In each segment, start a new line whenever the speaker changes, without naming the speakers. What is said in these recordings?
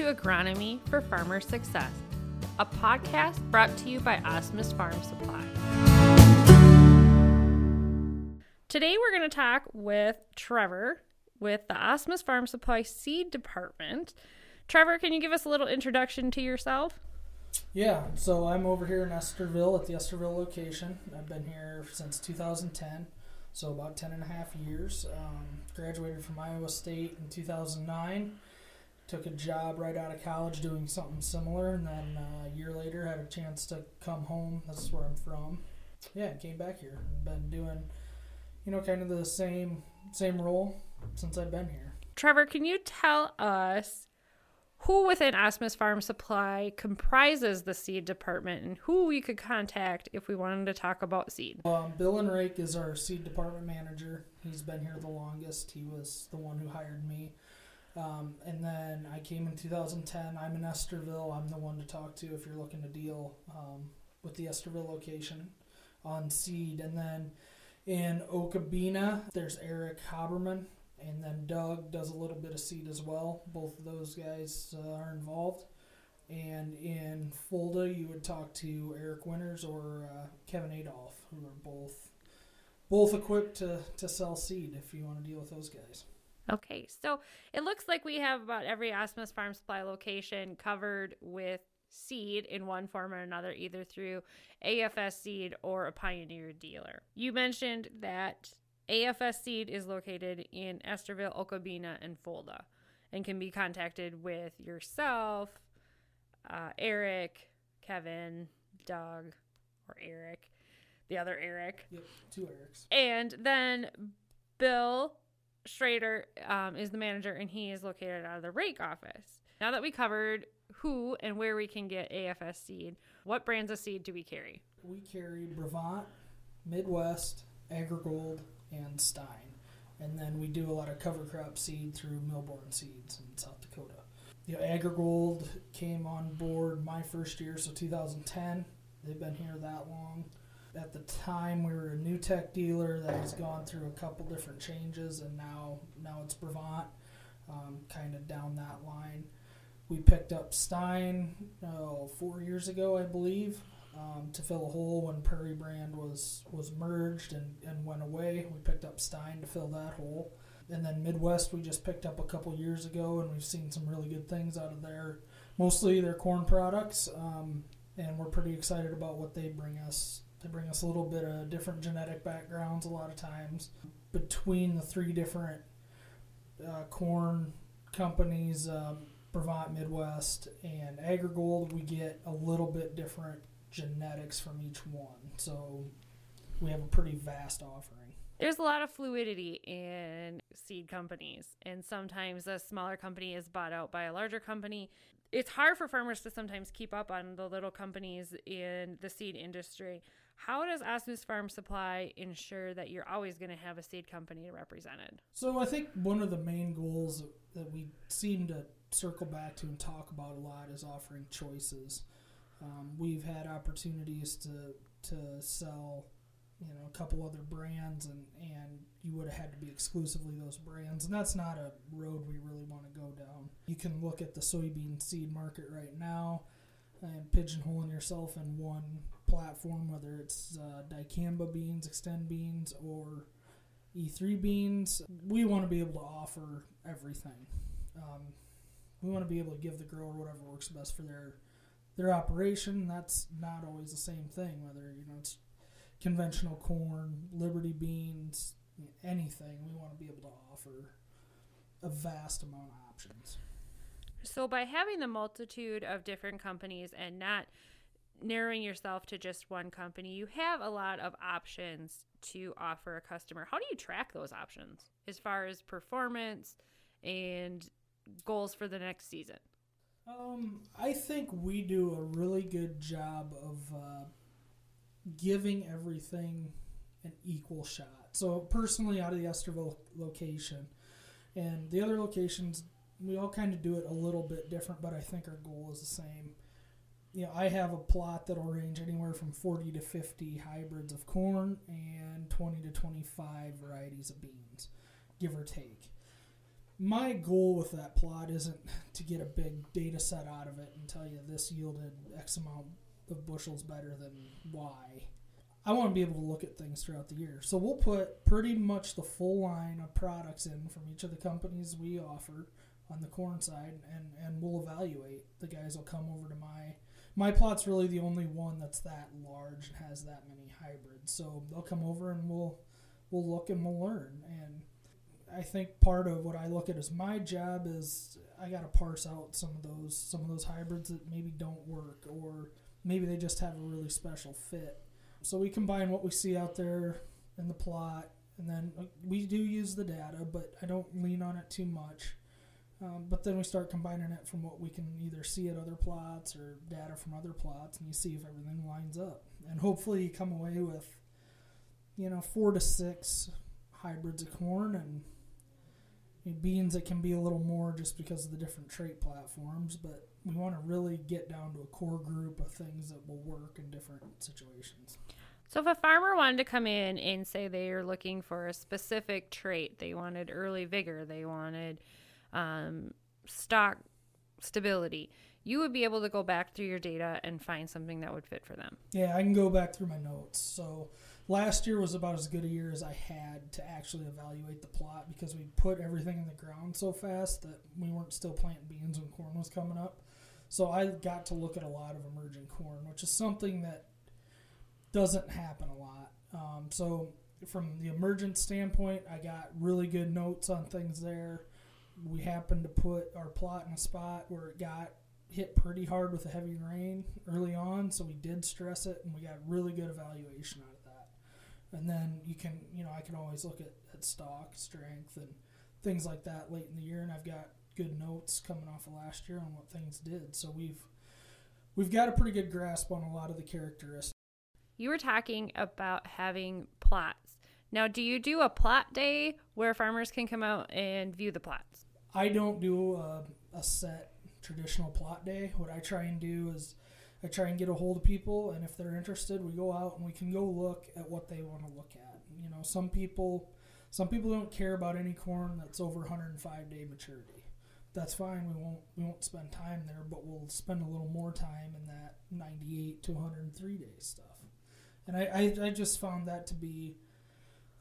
to Agronomy for Farmer Success, a podcast brought to you by Osmus Farm Supply. Today we're going to talk with Trevor with the Osmus Farm Supply Seed Department. Trevor, can you give us a little introduction to yourself?
Yeah, so I'm over here in Estherville at the Estherville location. I've been here since 2010, so about 10 and a half years. Um, graduated from Iowa State in 2009. Took a job right out of college doing something similar, and then uh, a year later had a chance to come home. That's where I'm from. Yeah, came back here. And been doing, you know, kind of the same same role since I've been here.
Trevor, can you tell us who within Osmus Farm Supply comprises the seed department and who we could contact if we wanted to talk about seed?
Um, Bill Enrique is our seed department manager. He's been here the longest. He was the one who hired me. Um, and then I came in 2010. I'm in Estherville. I'm the one to talk to if you're looking to deal um, with the Estherville location on seed. And then in Okabena, there's Eric Haberman and then Doug does a little bit of seed as well. Both of those guys uh, are involved. And in Fulda, you would talk to Eric Winters or uh, Kevin Adolf, who are both both equipped to, to sell seed if you want to deal with those guys.
Okay, so it looks like we have about every Osmus Farm Supply location covered with seed in one form or another, either through AFS Seed or a Pioneer dealer. You mentioned that AFS Seed is located in Estherville, Okabena, and Fulda and can be contacted with yourself, uh, Eric, Kevin, Doug, or Eric, the other Eric.
Yep, two Erics.
And then Bill Schrader um, is the manager, and he is located out of the Rake office. Now that we covered who and where we can get AFS seed, what brands of seed do we carry?
We carry Brevant, Midwest, AgriGold, and Stine. And then we do a lot of cover crop seed through Millborn Seeds in South Dakota. You know, AgriGold came on board my first year, so 2010. They've been here that long. At the time, we were a NuTech dealer that has gone through a couple different changes, and now now it's Brevant, um, kind of down that line. We picked up Stine oh, four years ago, I believe um, to fill a hole when Prairie Brand was was merged and, and went away. We picked up Stine to fill that hole. And then Midwest we just picked up a couple years ago, and we've seen some really good things out of there. Mostly their corn products, um, and we're pretty excited about what they bring us. They bring us a little bit of different genetic backgrounds a lot of times. Between the three different uh, corn companies, um, Brevant Midwest and AgriGold, we get a little bit different genetics from each one. So we have a pretty vast offering.
There's a lot of fluidity in seed companies, and sometimes a smaller company is bought out by a larger company. It's hard for farmers to sometimes keep up on the little companies in the seed industry. How does Osmus Farm Supply ensure that you're always going to have a seed company represented?
So I think one of the main goals that we seem to circle back to and talk about a lot is offering choices. Um, we've had opportunities to to sell, you know, a couple other brands, and and you would have had to be exclusively those brands, and that's not a road we really want to go down. You can look at the soybean seed market right now, and pigeonholing yourself in one platform, whether it's uh, dicamba beans, Xtend beans, or E3 beans. We want to be able to offer everything. Um, we want to be able to give the grower whatever works best for their their operation. That's not always the same thing. Whether you know it's conventional corn, Liberty beans, anything, we want to be able to offer a vast amount of options.
So by having the multitude of different companies and not narrowing yourself to just one company, you have a lot of options to offer a customer. How do you track those options as far as performance and goals for the next season?
Um, I think we do a really good job of uh, giving everything an equal shot. So personally, out of the Estherville location, and the other locations, we all kind of do it a little bit different, but I think our goal is the same. You know, I have a plot that'll range anywhere from 40 to 50 hybrids of corn and 20 to 25 varieties of beans, give or take my goal with that plot isn't to get a big data set out of it and tell you this yielded X amount of bushels better than Y. I want to be able to look at things throughout the year. So we'll put pretty much the full line of products in from each of the companies we offer on the corn side and, and we'll evaluate. The guys will come over to my my plot's really the only one that's that large and has that many hybrids. So they'll come over and we'll we'll look and we'll learn. And I think part of what I look at as my job is I got to parse out some of those some of those hybrids that maybe don't work or maybe they just have a really special fit. So we combine what we see out there in the plot, and then we do use the data, but I don't lean on it too much. Um, but then we start combining it from what we can either see at other plots or data from other plots, and you see if everything lines up. And hopefully, you come away with, you know, four to six hybrids of corn and beans that can be a little more just because of the different trait platforms, but we want to really get down to a core group of things that will work in different situations.
So, if a farmer wanted to come in and say they are looking for a specific trait, they wanted early vigor, they wanted um, stalk stability, you would be able to go back through your data and find something that would fit for them.
Yeah, I can go back through my notes. So, last year was about as good a year as I had to actually evaluate the plot because we put everything in the ground so fast that we weren't still planting beans when corn was coming up. So I got to look at a lot of emerging corn, which is something that doesn't happen a lot. Um, so from the emergent standpoint, I got really good notes on things there. We happened to put our plot in a spot where it got hit pretty hard with a heavy rain early on, so we did stress it, and we got really good evaluation out of that. and then you can you know I can always look at, at stalk strength and things like that late in the year, and I've got good notes coming off of last year on what things did. So we've we've got a pretty good grasp on a lot of the characteristics.
You were talking about having plots. Now, do you do a plot day where farmers can come out and view the plots?
I don't do a, a set traditional plot day. What I try and do is I try and get a hold of people, and if they're interested, we go out and we can go look at what they want to look at. You know, some people, some people don't care about any corn that's over 105 day maturity. That's fine. We won't we won't spend time there, but we'll spend a little more time in that 98 to 103 day stuff. And I, I, I just found that to be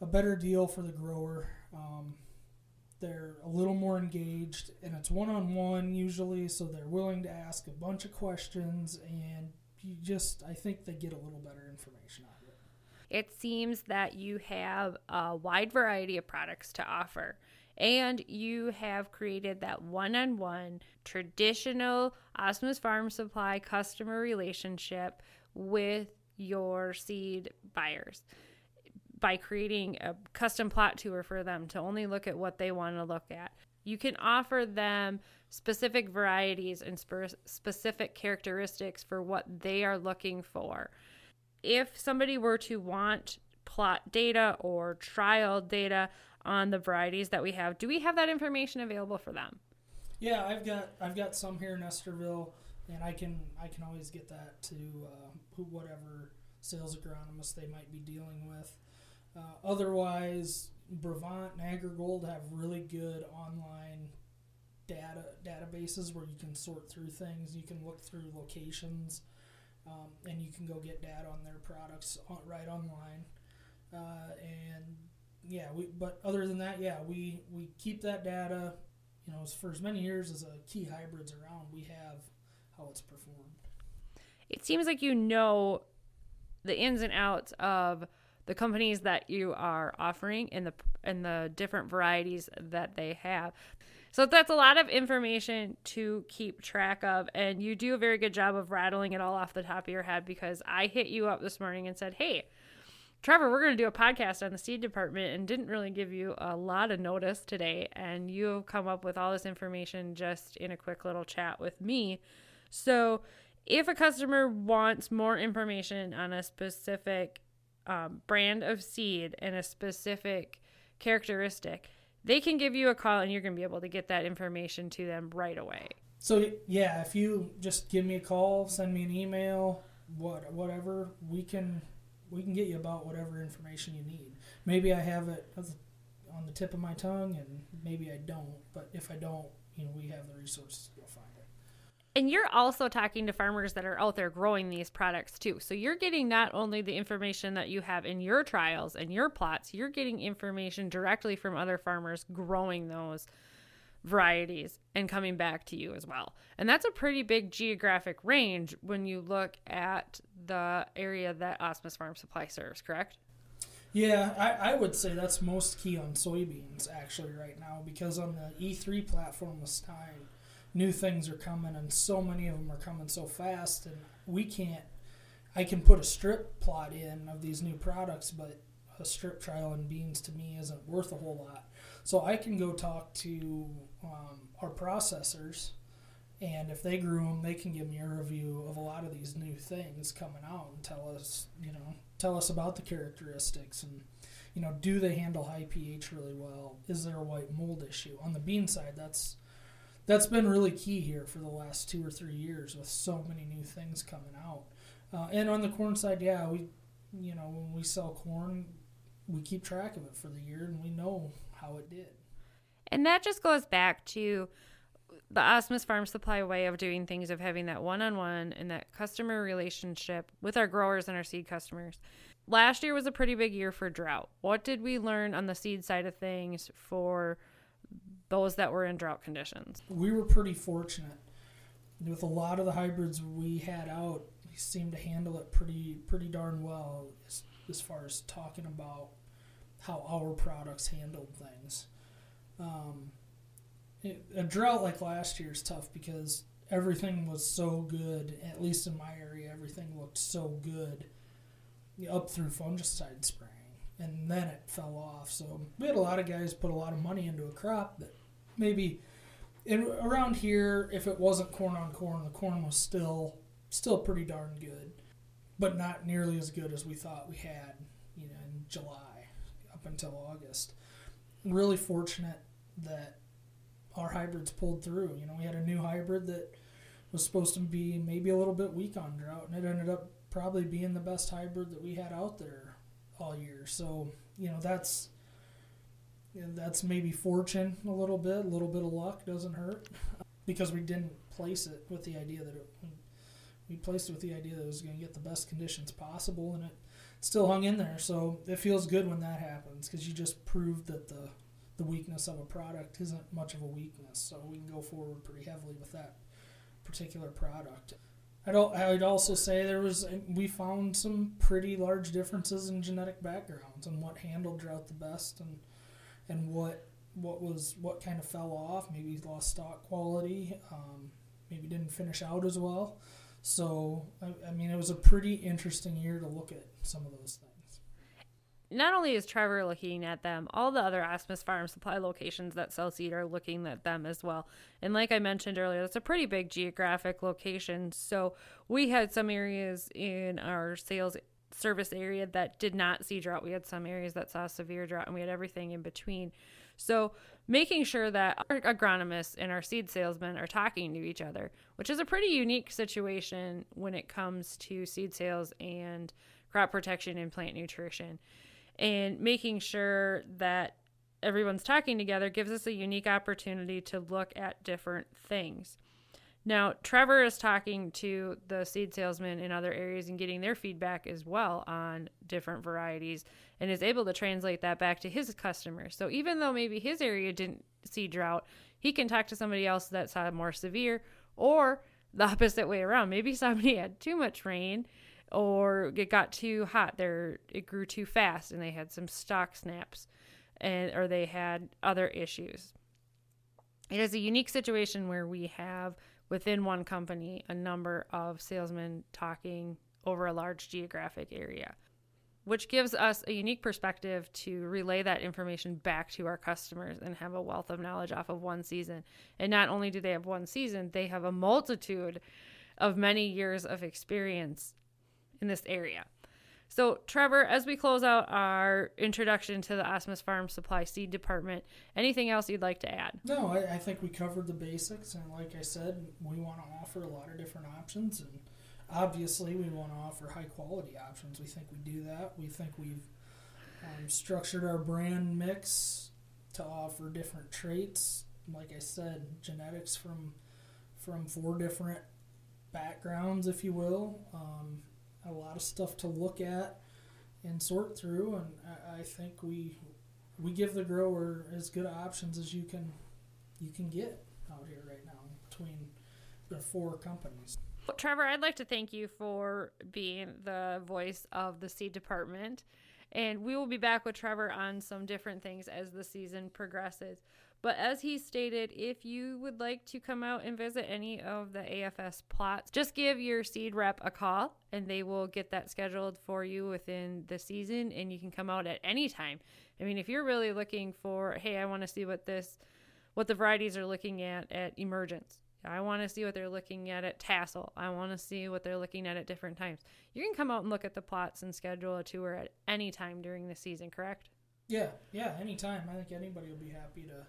a better deal for the grower. Um, they're a little more engaged and it's one-on-one usually so they're willing to ask a bunch of questions and you just i think they get a little better information out of it.
It seems that you have a wide variety of products to offer and you have created that one-on-one traditional osmus farm supply customer relationship with your seed buyers by creating a custom plot tour for them to only look at what they want to look at. You can offer them specific varieties and spe- specific characteristics for what they are looking for. If somebody were to want plot data or trial data on the varieties that we have, do we have that information available for them?
Yeah, I've got I've got some here in Nestorville, and I can I can always get that to uh, whatever sales agronomist they might be dealing with. Uh, otherwise, Brevant and AgriGold have really good online data databases where you can sort through things. You can look through locations, um, and you can go get data on their products on, right online. Uh, and yeah, we. But other than that, yeah, we we keep that data. You know, for as many years as a key hybrids around, we have how it's performed.
It seems like you know the ins and outs of the companies that you are offering and the and the different varieties that they have. So that's a lot of information to keep track of and you do a very good job of rattling it all off the top of your head because I hit you up this morning and said, "Hey, Trevor, we're going to do a podcast on the seed department and didn't really give you a lot of notice today. And you have come up with all this information just in a quick little chat with me. So, if a customer wants more information on a specific um, brand of seed and a specific characteristic, they can give you a call and you're going to be able to get that information to them right away.
So yeah, if you just give me a call, send me an email, what whatever, we can we can get you about whatever information you need. Maybe I have it on the tip of my tongue, and maybe I don't. But if I don't, you know, we have the resources to go find it.
And you're also talking to farmers that are out there growing these products too. So you're getting not only the information that you have in your trials and your plots, you're getting information directly from other farmers growing those varieties and coming back to you as well. And that's a pretty big geographic range when you look at the area that Osmus Farm Supply serves, correct?
Yeah, I, I would say that's most key on soybeans actually right now because on the E3 platform with Stine, new things are coming and so many of them are coming so fast and we can't. I can put a strip plot in of these new products, but a strip trial in beans to me isn't worth a whole lot. So I can go talk to um, our processors, and if they grew them, they can give me a review of a lot of these new things coming out and tell us, you know, tell us about the characteristics and, you know, do they handle high pH really well? Is there a white mold issue on the bean side? That's that's been really key here for the last two or three years with so many new things coming out. Uh, and on the corn side, yeah, we, you know, when we sell corn, we keep track of it for the year and we know how it did.
And that just goes back to the Osmus Farm Supply way of doing things, of having that one on one and that customer relationship with our growers and our seed customers. Last year was a pretty big year for drought. What did we learn on the seed side of things for those that were in drought conditions?
We were pretty fortunate with a lot of the hybrids we had out. We seemed to handle it pretty pretty darn well as, as far as talking about how our products handled things. Um, it, a drought like last year is tough because everything was so good. At least in my area, everything looked so good up through fungicide spraying, and then it fell off. So we had a lot of guys put a lot of money into a crop that maybe in, around here, if it wasn't corn on corn, the corn was still still pretty darn good, but not nearly as good as we thought we had. You know, in July up until August. Really fortunate that our hybrids pulled through. You know, we had a new hybrid that was supposed to be maybe a little bit weak on drought, and it ended up probably being the best hybrid that we had out there all year. So, you know, that's that's maybe fortune a little bit, a little bit of luck doesn't hurt because we didn't place it with the idea that it we placed it with the idea that it was going to get the best conditions possible and it still hung in there. So it feels good when that happens because you just proved that the the weakness of a product isn't much of a weakness. So we can go forward pretty heavily with that particular product. I'd, I'd also say there was we found some pretty large differences in genetic backgrounds and what handled drought the best and and what what was what kind of fell off. Maybe he lost stalk quality. Um, maybe didn't finish out as well. So I, I mean, it was a pretty interesting year to look at some of those things
not only is Trevor looking at them, all the other Osmus Farm supply locations that sell seed are looking at them as well. And like I mentioned earlier, that's a pretty big geographic location. So we had some areas in our sales service area that did not see drought. We had some areas that saw severe drought, and we had everything in between. So making sure that our agronomists and our seed salesmen are talking to each other, which is a pretty unique situation when it comes to seed sales and crop protection and plant nutrition and making sure that everyone's talking together gives us a unique opportunity to look at different things. Now, Trevor is talking to the seed salesmen in other areas and getting their feedback as well on different varieties and is able to translate that back to his customers. So, even though maybe his area didn't see drought, he can talk to somebody else that saw more severe or the opposite way around. Maybe somebody had too much rain or it got too hot there it grew too fast and they had some stalk snaps and or they had other issues it is a unique situation where we have within one company a number of salesmen talking over a large geographic area which gives us a unique perspective to relay that information back to our customers and have a wealth of knowledge off of one season. And not only do they have one season, they have a multitude of many years of experience in this area. So, Trevor, as we close out our introduction to the Osmus Farm Supply Seed Department, anything else you'd like to add?
No, I, I think we covered the basics, and like I said, we want to offer a lot of different options, and obviously, we want to offer high quality options. We think we do that. We think we've um, structured our brand mix to offer different traits. Like I said, genetics from from four different backgrounds, if you will. Um, a lot of stuff to look at and sort through, and I, I think we we give the grower as good options as you can you can get out here right now between the four companies.
Trevor, I'd like to thank you for being the voice of the seed department. And we will be back with Trevor on some different things as the season progresses. But as he stated, if you would like to come out and visit any of the AFS plots, just give your seed rep a call and they will get that scheduled for you within the season and you can come out at any time. I mean, if you're really looking for, hey, I want to see what this what the varieties are looking at at emergence. I want to see what they're looking at at tassel. I want to see what they're looking at at different times. You can come out and look at the plots and schedule a tour at any time during the season, correct?
Yeah, yeah, anytime. I think anybody will be happy to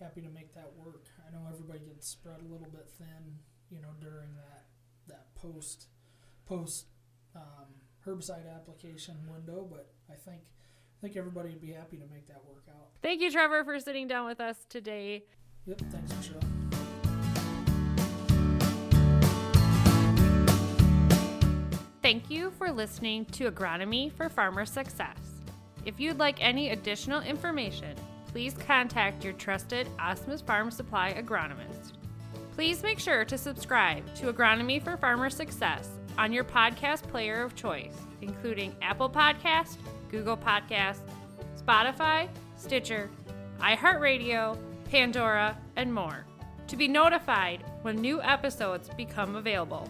happy to make that work. I know everybody gets spread a little bit thin, you know, during that that post post um, herbicide application window, but I think I think everybody would be happy to make that work out.
Thank you, Trevor, for sitting down with us today.
Yep, thanks, Michelle.
Thank you for listening to Agronomy for Farmer Success. If you'd like any additional information, please contact your trusted Osmus Farm Supply agronomist. Please make sure to subscribe to Agronomy for Farmer Success on your podcast player of choice, including Apple Podcast, Google Podcast, Spotify, Stitcher, iHeartRadio, Pandora, and more, to be notified when new episodes become available.